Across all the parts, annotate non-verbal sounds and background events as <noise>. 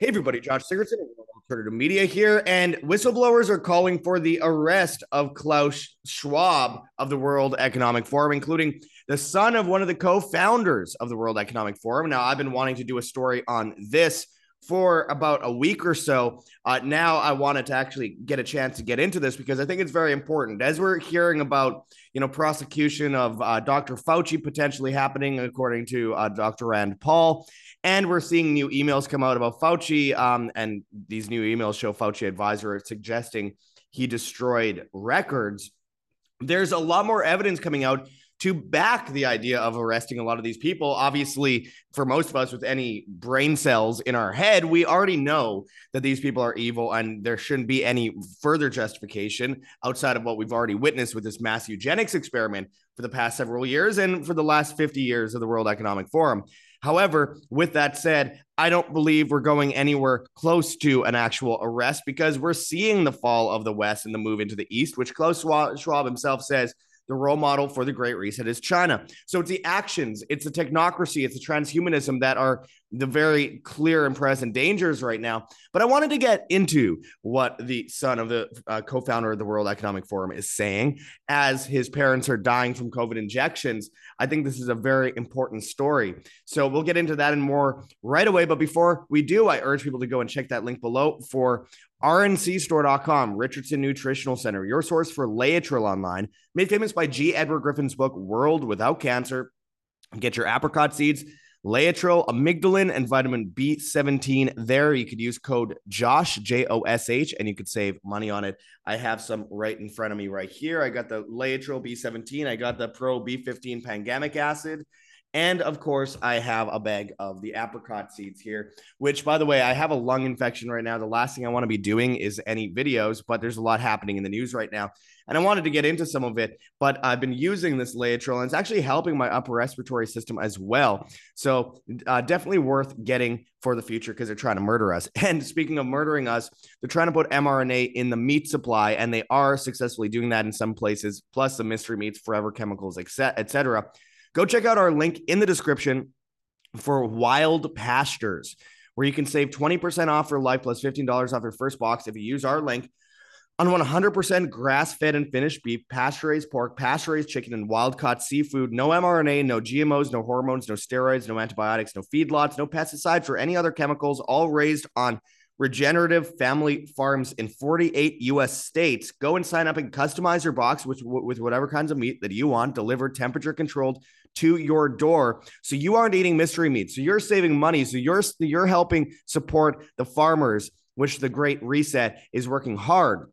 Hey, everybody, Josh Sigurdson, Alternative Media here. And whistleblowers are calling for the arrest of Klaus Schwab of the World Economic Forum, including the son of one of the co founders of the World Economic Forum. Now, I've been wanting to do a story on this for about a week or so. Uh, now I wanted to actually get a chance to get into this because I think it's very important. As we're hearing about, you know, prosecution of uh, Dr. Fauci potentially happening, according to uh, Dr. Rand Paul, and we're seeing new emails come out about Fauci. Um, and these new emails show Fauci advisor suggesting he destroyed records. There's a lot more evidence coming out to back the idea of arresting a lot of these people. Obviously, for most of us with any brain cells in our head, we already know that these people are evil and there shouldn't be any further justification outside of what we've already witnessed with this mass eugenics experiment for the past several years and for the last 50 years of the World Economic Forum. However, with that said, I don't believe we're going anywhere close to an actual arrest because we're seeing the fall of the West and the move into the East, which Klaus Schwab himself says the role model for the Great Reset is China. So it's the actions, it's the technocracy, it's the transhumanism that are the very clear and present dangers right now. But I wanted to get into what the son of the uh, co founder of the World Economic Forum is saying as his parents are dying from COVID injections. I think this is a very important story. So we'll get into that and more right away. But before we do, I urge people to go and check that link below for rncstore.com, Richardson Nutritional Center, your source for Laetrile online, made famous by G. Edward Griffin's book, World Without Cancer. Get your apricot seeds, Laetrile, amygdalin, and vitamin B17 there. You could use code JOSH, J O S H, and you could save money on it. I have some right in front of me right here. I got the Laetrile B17, I got the Pro B15 pangamic acid. And of course, I have a bag of the apricot seeds here, which, by the way, I have a lung infection right now. The last thing I want to be doing is any videos, but there's a lot happening in the news right now. And I wanted to get into some of it, but I've been using this Laetrile and it's actually helping my upper respiratory system as well. So, uh, definitely worth getting for the future because they're trying to murder us. <laughs> And speaking of murdering us, they're trying to put mRNA in the meat supply, and they are successfully doing that in some places, plus the mystery meats, forever chemicals, etc. Go check out our link in the description for Wild Pastures, where you can save 20% off for life plus $15 off your first box if you use our link on 100% grass fed and finished beef, pasture raised pork, pasture raised chicken, and wild caught seafood. No mRNA, no GMOs, no hormones, no steroids, no antibiotics, no feedlots, no pesticides or any other chemicals, all raised on regenerative family farms in 48 US states. Go and sign up and customize your box with, with whatever kinds of meat that you want, delivered temperature controlled to your door. So you aren't eating mystery meat. So you're saving money. So you're you're helping support the farmers, which the Great Reset is working hard.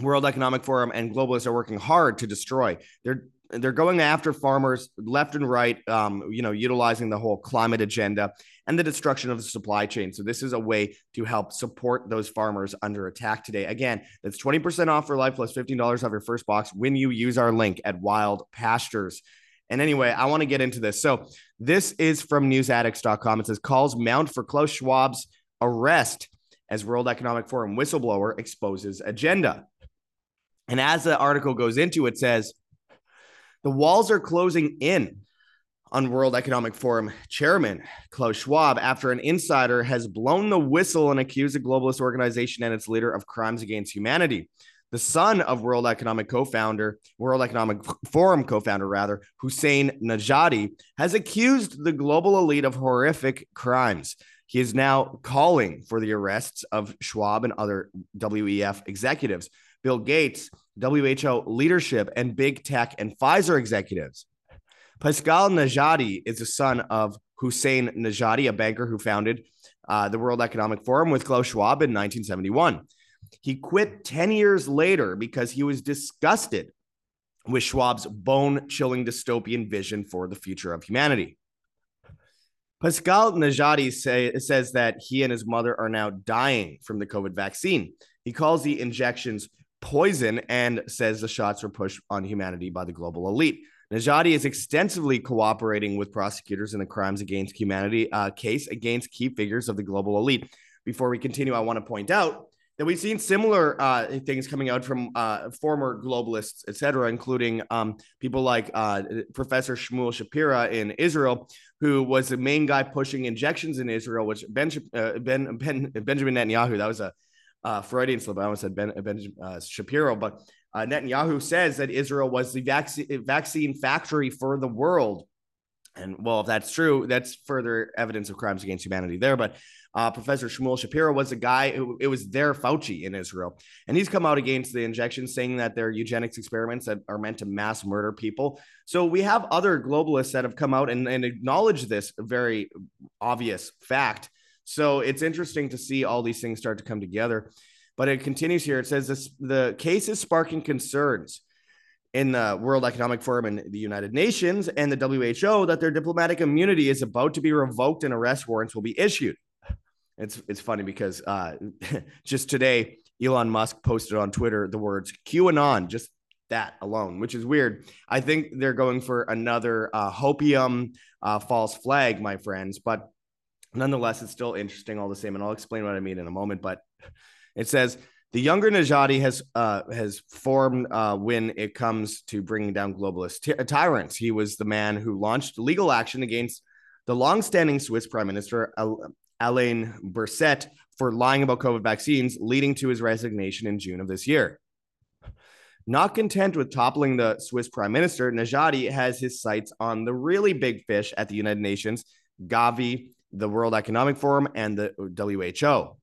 World Economic Forum and globalists are working hard to destroy. They're they're going after farmers left and right, um, you know, utilizing the whole climate agenda and the destruction of the supply chain. So this is a way to help support those farmers under attack today. Again, that's 20% off for life plus $15 off your first box when you use our link at Wild Pastures. And anyway, I want to get into this. So this is from newsaddicts.com. It says calls mount for Klaus Schwab's arrest as World Economic Forum whistleblower exposes agenda. And as the article goes into, it says the walls are closing in on World Economic Forum chairman Klaus Schwab after an insider has blown the whistle and accused the globalist organization and its leader of crimes against humanity the son of World Economic co-founder, World Economic Forum co-founder rather, Hussain Najadi, has accused the global elite of horrific crimes. He is now calling for the arrests of Schwab and other WEF executives, Bill Gates, WHO leadership, and big tech and Pfizer executives. Pascal Najadi is the son of Hussain Najadi, a banker who founded uh, the World Economic Forum with Klaus Schwab in 1971. He quit 10 years later because he was disgusted with Schwab's bone chilling dystopian vision for the future of humanity. Pascal Najadi say, says that he and his mother are now dying from the COVID vaccine. He calls the injections poison and says the shots were pushed on humanity by the global elite. Najadi is extensively cooperating with prosecutors in the crimes against humanity uh, case against key figures of the global elite. Before we continue, I want to point out that we've seen similar uh, things coming out from uh, former globalists, et cetera, including um, people like uh, Professor Shmuel Shapira in Israel, who was the main guy pushing injections in Israel, which ben, uh, ben, ben Benjamin Netanyahu, that was a uh, Freudian slip. I almost said Ben, ben uh, Shapiro, but Netanyahu says that Israel was the vaccine, vaccine factory for the world. And well, if that's true, that's further evidence of crimes against humanity there. But uh, Professor Shmuel Shapiro was a guy who it was their Fauci in Israel. And he's come out against the injections, saying that they're eugenics experiments that are meant to mass murder people. So we have other globalists that have come out and, and acknowledged this very obvious fact. So it's interesting to see all these things start to come together. But it continues here. It says this the case is sparking concerns in the World Economic Forum and the United Nations and the WHO that their diplomatic immunity is about to be revoked and arrest warrants will be issued. It's it's funny because uh, <laughs> just today Elon Musk posted on Twitter the words QAnon, just that alone, which is weird. I think they're going for another uh, hopium uh, false flag, my friends. But nonetheless, it's still interesting all the same, and I'll explain what I mean in a moment. But it says the younger Najadi has uh, has formed uh, when it comes to bringing down globalist ty- tyrants. He was the man who launched legal action against the long-standing Swiss Prime Minister Alain Berset for lying about COVID vaccines, leading to his resignation in June of this year. Not content with toppling the Swiss prime minister, Najadi has his sights on the really big fish at the United Nations, Gavi, the World Economic Forum, and the WHO.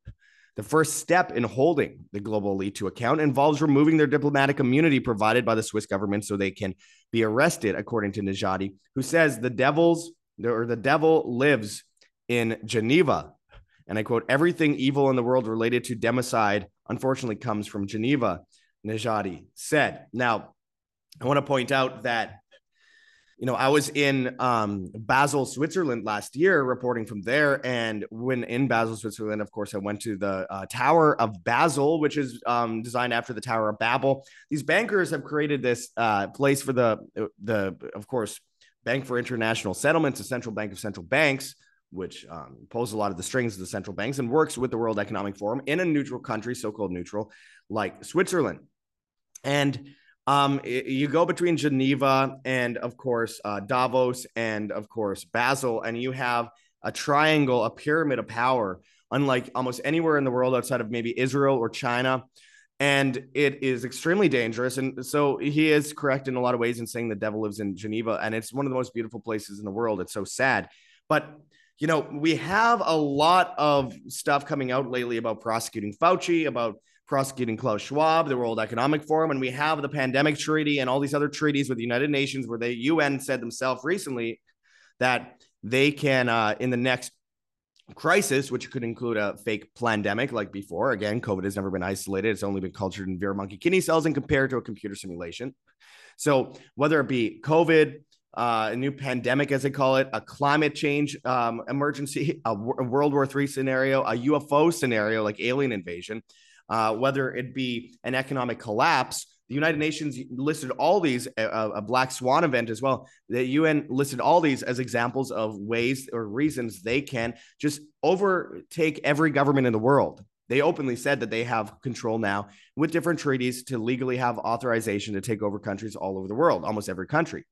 The first step in holding the global elite to account involves removing their diplomatic immunity provided by the Swiss government so they can be arrested, according to Najadi, who says the devil's or the devil lives in Geneva. And I quote, everything evil in the world related to democide, unfortunately, comes from Geneva, Najadi said. Now, I want to point out that, you know, I was in um, Basel, Switzerland last year, reporting from there. And when in Basel, Switzerland, of course, I went to the uh, Tower of Basel, which is um, designed after the Tower of Babel. These bankers have created this uh, place for the, the, of course, Bank for International Settlements, a central bank of central banks, which um, pulls a lot of the strings of the central banks and works with the World Economic Forum in a neutral country, so called neutral, like Switzerland. And um, you go between Geneva and, of course, uh, Davos and, of course, Basel, and you have a triangle, a pyramid of power, unlike almost anywhere in the world outside of maybe Israel or China. And it is extremely dangerous. And so he is correct in a lot of ways in saying the devil lives in Geneva. And it's one of the most beautiful places in the world. It's so sad. But you know, we have a lot of stuff coming out lately about prosecuting Fauci, about prosecuting Klaus Schwab, the World Economic Forum, and we have the pandemic treaty and all these other treaties with the United Nations where the UN said themselves recently that they can, uh, in the next crisis, which could include a fake pandemic like before. Again, COVID has never been isolated. It's only been cultured in Vero monkey kidney cells and compared to a computer simulation. So whether it be COVID, uh, a new pandemic, as they call it, a climate change um, emergency, a, w- a World War III scenario, a UFO scenario like alien invasion, uh, whether it be an economic collapse. The United Nations listed all these, a, a, black swan event as well. The UN listed all these as examples of ways or reasons they can just overtake every government in the world. They openly said that they have control now with different treaties to legally have authorization to take over countries all over the world, almost every country.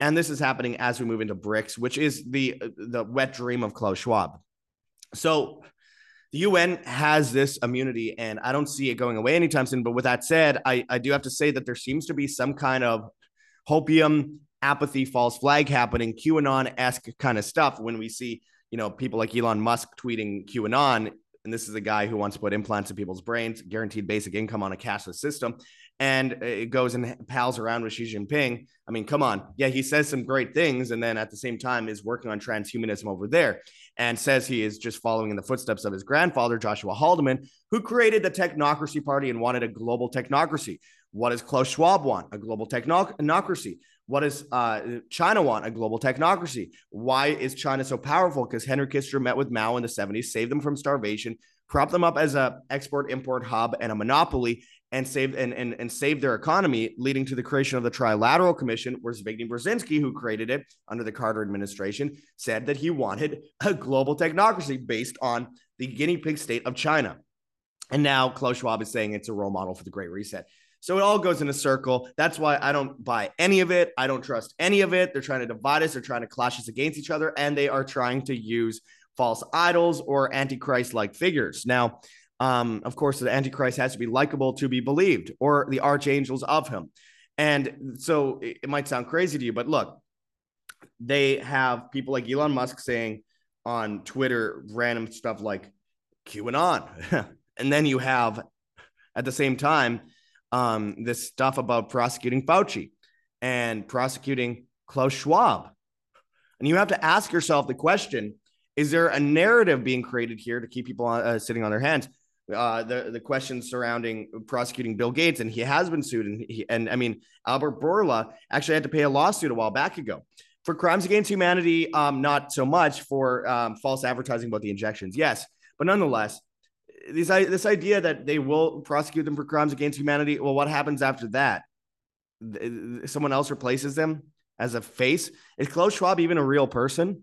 And this is happening as we move into BRICS, which is the uh, the wet dream of Klaus Schwab. So the UN has this immunity, and I don't see it going away anytime soon. But with that said, I, I do have to say that there seems to be some kind of hopium, apathy, false flag happening, QAnon esque kind of stuff when we see, you know, people like Elon Musk tweeting QAnon. And this is a guy who wants to put implants in people's brains, guaranteed basic income on a cashless system and it goes and pals around with Xi Jinping. I mean, come on. Yeah, he says some great things and then at the same time is working on transhumanism over there and says he is just following in the footsteps of his grandfather, Joshua Haldeman, who created the Technocracy Party and wanted a global technocracy. What does Klaus Schwab want? A global technocracy. What does uh, China want? A global technocracy. Why is China so powerful? Because Henry Kissinger met with Mao in the 70s, saved them from starvation, propped them up as a export import hub and a monopoly, and saved and, and, and saved their economy, leading to the creation of the Trilateral Commission, where Zbigniew Brzezinski, who created it under the Carter administration, said that he wanted a global technocracy based on the guinea pig state of China. And now Klaus Schwab is saying it's a role model for the Great Reset. So it all goes in a circle. That's why I don't buy any of it. I don't trust any of it. They're trying to divide us, they're trying to clash us against each other, and they are trying to use false idols or antichrist like figures. Now, um, of course, the antichrist has to be likable to be believed, or the archangels of him. And so it might sound crazy to you, but look, they have people like Elon Musk saying on Twitter random stuff like QAnon. <laughs> and then you have at the same time um, this stuff about prosecuting Fauci and prosecuting Klaus Schwab. And you have to ask yourself the question is there a narrative being created here to keep people uh, sitting on their hands? Uh, the the questions surrounding prosecuting Bill Gates, and he has been sued, and he, and I mean Albert Bourla actually had to pay a lawsuit a while back ago for crimes against humanity. Um, not so much for um, false advertising about the injections, yes, but nonetheless, this this idea that they will prosecute them for crimes against humanity. Well, what happens after that? Someone else replaces them as a face. Is Klaus Schwab even a real person?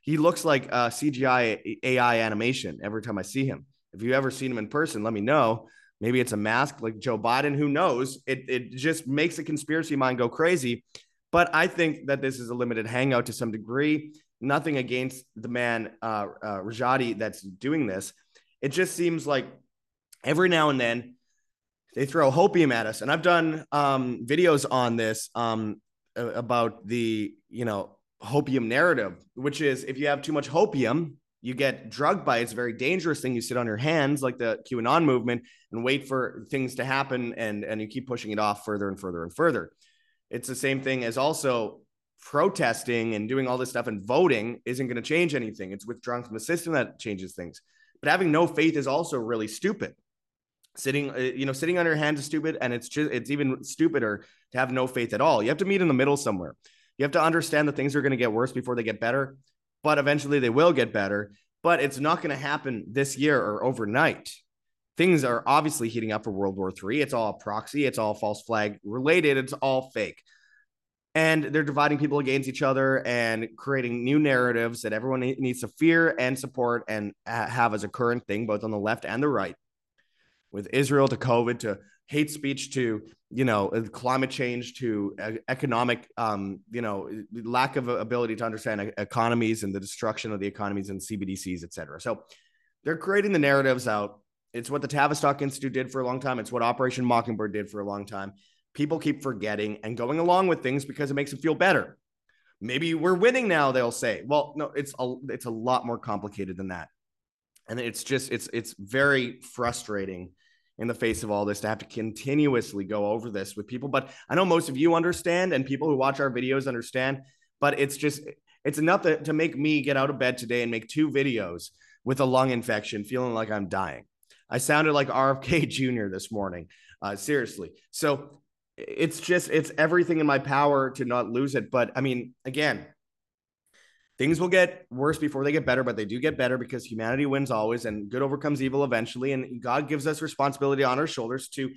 He looks like a CGI AI animation every time I see him. If you ever seen him in person, let me know. Maybe it's a mask like Joe Biden. Who knows? It it just makes a conspiracy mind go crazy. But I think that this is a limited hangout to some degree. Nothing against the man uh, uh, Najadi that's doing this it just seems like every now and then they throw hopium at us. And I've done um, videos on this um, about the, you know, hopium narrative, which is if you have too much hopium, you get drugged by it. it's a very dangerous thing. You sit on your hands like the QAnon movement and wait for things to happen and, and you keep pushing it off further and further and further. It's the same thing as also protesting and doing all this stuff and voting isn't going to change anything. It's withdrawing from the system that changes things. But having no faith is also really stupid. Sitting, uh, you know, sitting on your hands is stupid, and it's just it's even stupider to have no faith at all. You have to meet in the middle somewhere. You have to understand that things are going to get worse before they get better, but eventually they will get better. But it's not going to happen this year or overnight. Things are obviously heating up for World War III. It's all proxy. It's all false flag related. It's all fake and they're dividing people against each other and creating new narratives that everyone needs to fear and support and have as a current thing both on the left and the right with israel to covid to hate speech to you know climate change to economic um, you know lack of ability to understand economies and the destruction of the economies and cbdc's et cetera so they're creating the narratives out it's what the tavistock institute did for a long time it's what operation mockingbird did for a long time people keep forgetting and going along with things because it makes them feel better. Maybe we're winning now, they'll say. Well, no, it's a, it's a lot more complicated than that. And it's just it's it's very frustrating in the face of all this to have to continuously go over this with people. But I know most of you understand and people who watch our videos understand, but it's just it's enough to, to make me get out of bed today and make two videos with a lung infection, feeling like I'm dying. I sounded like RFK <laughs> Jr. this morning. Uh, seriously. So it's just it's everything in my power to not lose it. But I mean, again, things will get worse before they get better, but they do get better because humanity wins always and good overcomes evil eventually. And God gives us responsibility on our shoulders to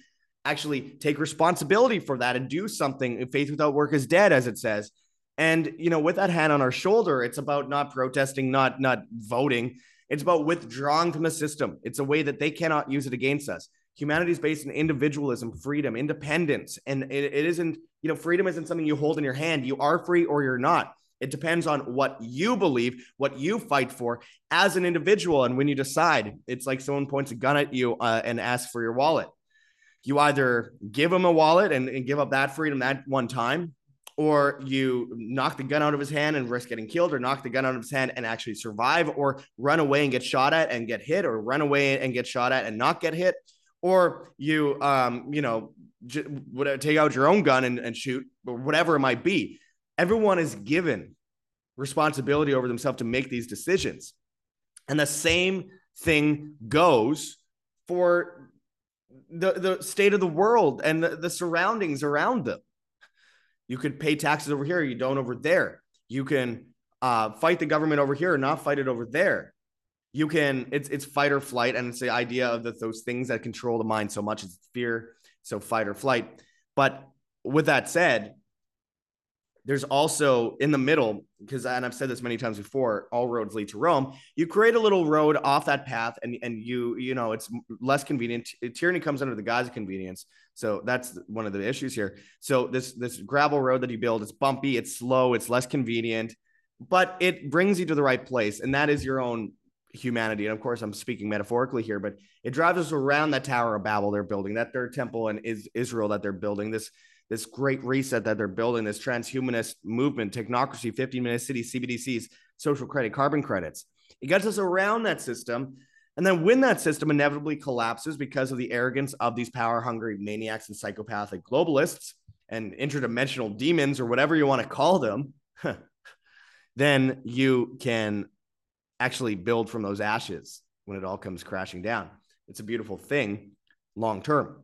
actually take responsibility for that and do something. Faith without work is dead, as it says. And you know, with that hand on our shoulder, it's about not protesting, not not voting. It's about withdrawing from the system. It's a way that they cannot use it against us humanity is based in individualism, freedom, independence. And it, it isn't, you know, freedom isn't something you hold in your hand. You are free or you're not. It depends on what you believe, what you fight for as an individual. And when you decide, it's like someone points a gun at you uh, and asks for your wallet. You either give him a wallet and, and give up that freedom that one time, or you knock the gun out of his hand and risk getting killed, or knock the gun out of his hand and actually survive, or run away and get shot at and get hit, or run away and get shot at and not get hit or you um you know j- take out your own gun and, and shoot or whatever it might be everyone is given responsibility over themselves to make these decisions. And the same thing goes for the, the state of the world and the, the surroundings around them. You could pay taxes over here you don't over there. You can uh, fight the government over here not fight it over there. You can it's it's fight or flight and it's the idea of the, those things that control the mind so much it's fear so fight or flight. But with that said there's also in the middle because and i've said this many times before all roads lead to rome. You create a little road off that path and and you you know it's less convenient. Tyranny comes under the guise of convenience. So that's one of the issues here. So this this gravel road that you build it's bumpy it's slow it's less convenient but it brings you to the right place and that is your own humanity. And of course i'm speaking metaphorically here but it drives us around that tower of babel they're building that third temple in is israel that they're building this this great reset that they're building, this transhumanist movement, technocracy, 15 minute cities, CBDCs, social credit, carbon credits. It gets us around that system. And then when that system inevitably collapses because of the arrogance of these power hungry maniacs and psychopathic globalists and interdimensional demons or whatever you want to call them, <laughs> then you can actually build from those ashes when it all comes crashing down. It's a beautiful thing long term.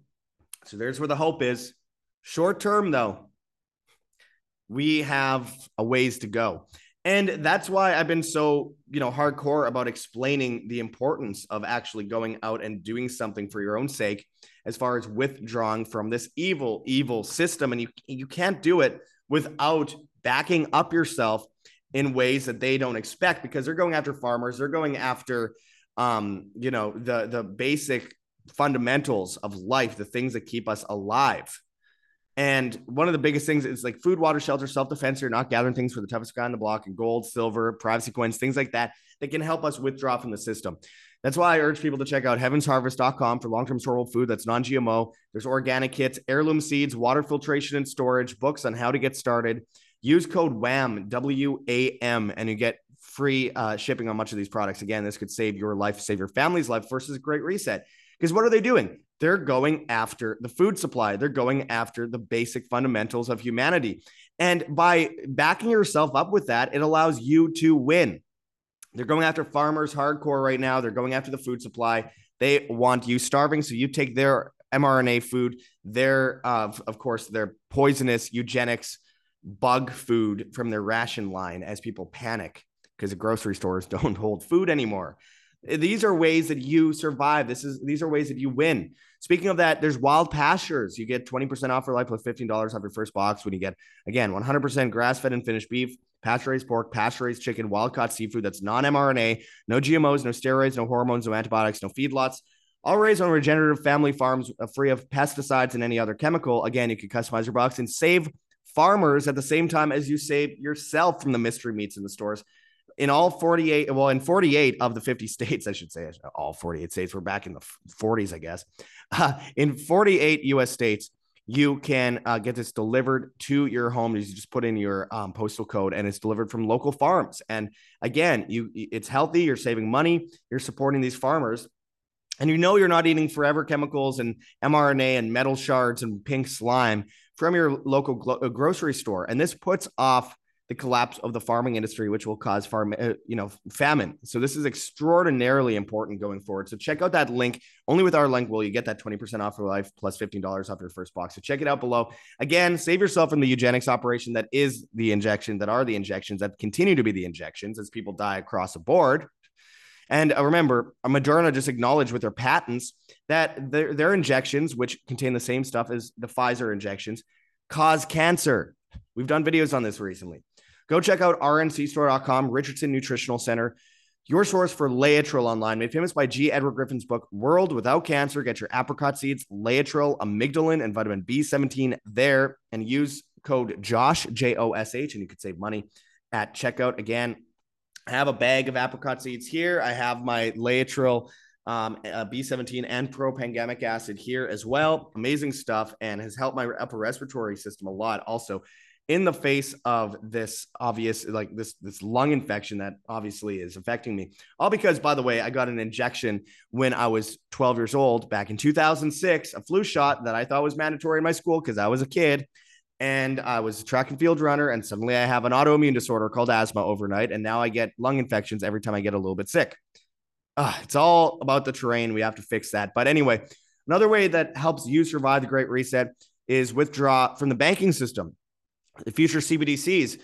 So there's where the hope is. Short term, though, we have a ways to go. And that's why I've been so, you know, hardcore about explaining the importance of actually going out and doing something for your own sake as far as withdrawing from this evil, evil system. And you you can't do it without backing up yourself in ways that they don't expect because they're going after farmers, they're going after um, you know, the the basic fundamentals of life, the things that keep us alive. And one of the biggest things is like food, water, shelter, self defense. You're not gathering things for the toughest guy on the block and gold, silver, privacy coins, things like that that can help us withdraw from the system. That's why I urge people to check out heavensharvest.com for long term storable food that's non GMO. There's organic kits, heirloom seeds, water filtration and storage, books on how to get started. Use code WAM, W A M, and you get free uh, shipping on much of these products. Again, this could save your life, save your family's life versus a great reset. Because what are they doing? They're going after the food supply. They're going after the basic fundamentals of humanity. And by backing yourself up with that, it allows you to win. They're going after farmers hardcore right now. They're going after the food supply. They want you starving. So you take their mRNA food, their, uh, of course, their poisonous eugenics bug food from their ration line as people panic because the grocery stores <laughs> don't hold food anymore. These are ways that you survive. This is these are ways that you win. Speaking of that, there's wild pastures. You get 20% off for life plus $15 off your first box when you get again 100% grass-fed and finished beef, pasture-raised pork, pasture-raised chicken, wild-caught seafood that's non-mRNA, no GMOs, no steroids, no hormones, no antibiotics, no feedlots. All raised on regenerative family farms, uh, free of pesticides and any other chemical. Again, you can customize your box and save farmers at the same time as you save yourself from the mystery meats in the stores in all 48 well in 48 of the 50 <laughs> states i should say all 48 states we're back in the 40s i guess. Uh, <laughs> in 48 us states you can uh, get this delivered to your home. You just put in your um, postal code and it's delivered from local farms. And again you it's healthy you're saving money you're supporting these farmers and you know you're not eating forever chemicals and mrna and metal shards and pink slime from your local uh, grocery store. And this puts off the collapse of the farming industry, which will cause farm, uh, you know, famine. So this is extraordinarily important going forward. So check out that link. Only with our link will you get that 20% off your life plus $15 off your first box. So check it out below. Again, save yourself from the eugenics operation that is the injection, that are the injections, that continue to be the injections as people die across the board. And uh, remember, Moderna just acknowledged with their patents that their, their injections, which contain the same stuff as the Pfizer injections, cause cancer. We've done videos on this recently. Go check out rncstore.com, Richardson Nutritional Center, your source for Laetrile online, made famous by G. Edward Griffin's book, World Without Cancer. Get your apricot seeds, Laetrile, amygdalin, and vitamin B17 there and use code JOSH, J O S H, and you could save money at checkout. Again, I have a bag of apricot seeds here. I have my Laetrile um, uh, B17 and propangamic acid here as well. Amazing stuff and has helped my upper respiratory system a lot. Also, in the face of this obvious like this this lung infection that obviously is affecting me. All because by the way i got an injection when i was 12 years old back in 2006 a flu shot that i thought was mandatory in my school because i was a kid and i was a track and field runner and suddenly i have an autoimmune disorder called asthma overnight and now i get lung infections every time i get a little bit sick. Uh, it's all about the terrain. We have to fix that. But anyway another way that helps you survive the great reset is withdraw from the banking system the future CBDCs,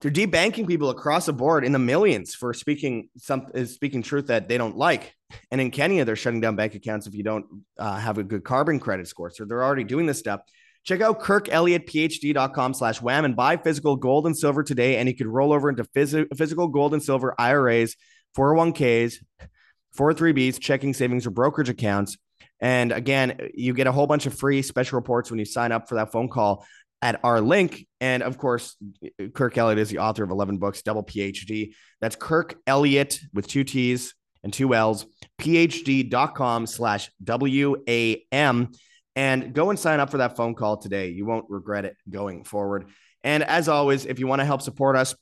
they're debanking people across the board in the millions for speaking some speaking truth that they don't like. And in Kenya, they're shutting down bank accounts if you don't uh, have a good carbon credit score. So they're already doing this stuff Check out kirkelliottphd.com slash wam and buy physical gold and silver today. And you could roll over into phys- physical gold and silver IRAs, 401ks, 403bs, checking savings, or brokerage accounts. And again, you get a whole bunch of free special reports when you sign up for that phone call at our link. And of course, Kirk Elliott is the author of 11 books, double PhD. That's Kirk Elliott with two T's and two L's, phd.com slash W-A-M. And go and sign up for that phone call today. You won't regret it going forward. And as always, if you want to help support us,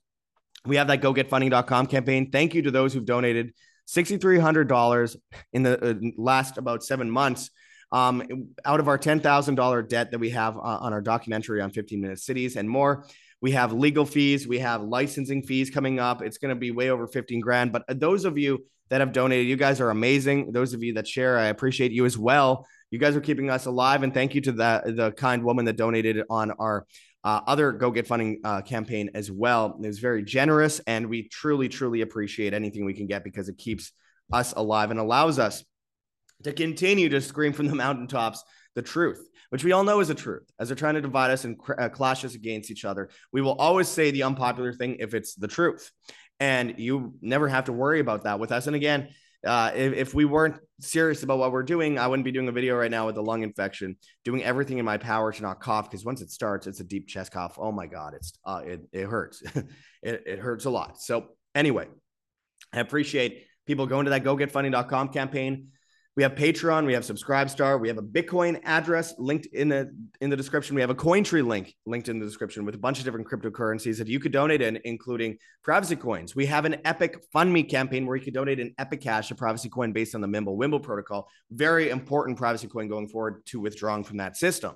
we have that gogetfunding.com campaign. Thank you to those who've donated $6,300 in the uh, last about seven months um, out of our $10,000 debt that we have uh, on our documentary on 15 minute cities and more. We have legal fees, we have licensing fees coming up. It's going to be way over 15 grand. But uh, those of you that have donated, you guys are amazing. Those of you that share, I appreciate you as well. You guys are keeping us alive. And thank you to the, the kind woman that donated on our uh, other Go Get Funding uh, campaign as well. It was very generous, and we truly, truly appreciate anything we can get because it keeps us alive and allows us to continue to scream from the <laughs> mountaintops the truth, which we all know is the truth. As they're trying to divide us and cr- uh, clash us against each other, we will always say the unpopular thing if it's the truth. And you never have to worry about that with us. And again, uh, if, if we weren't serious about what we're doing, I wouldn't be doing a video right now with a lung infection, doing everything in my power to not cough. Because once it starts, it's a deep chest cough. Oh my God, it's uh, it, it hurts. <laughs> it, it hurts a lot. So anyway, I appreciate people going to that gogetfunding.com campaign. We have Patreon, we have Subscribestar, we have a Bitcoin address linked in the in the description. We have a Cointree link linked in the description with a bunch of different cryptocurrencies that you could donate in, including privacy coins. We have an Epic Fund Me campaign where you could donate an Epic Cash, a privacy coin based on the Mimblewimble protocol. Very important privacy coin going forward to withdrawing from that system.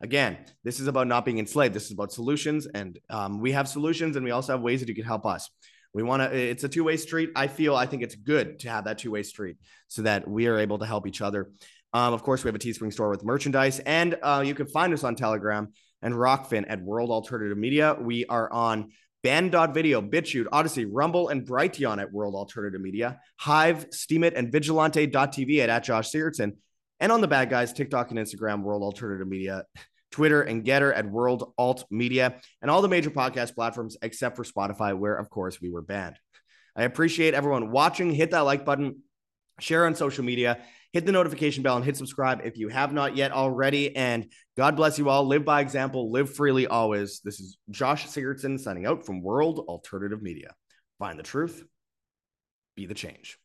Again, this is about not being enslaved. This is about solutions, and um, we have solutions, and we also have ways that you can help us. We want to, it's a two way street. I feel, I think it's good to have that two way street so that we are able to help each other. Um, of course, we have a Teespring store with merchandise, and uh, you can find us on Telegram and Rokfin at World Alternative Media. We are on Band.video, BitChute, Odysee, Rumble, and Brighteon at World Alternative Media, Hive, Steemit, and Vigilante.tv at, at Josh Sigurdson, and on the bad guys, TikTok and Instagram, World Alternative Media. Twitter, and GETTR at World Alt Media, and all the major podcast platforms except for Spotify, where, of course, we were banned. I appreciate everyone watching. Hit that like button, share on social media, hit the notification bell, and hit subscribe if you have not yet already. And God bless you all. Live by example, live freely always. This is Josh Sigurdson signing out from World Alternative Media. Find the truth, be the change.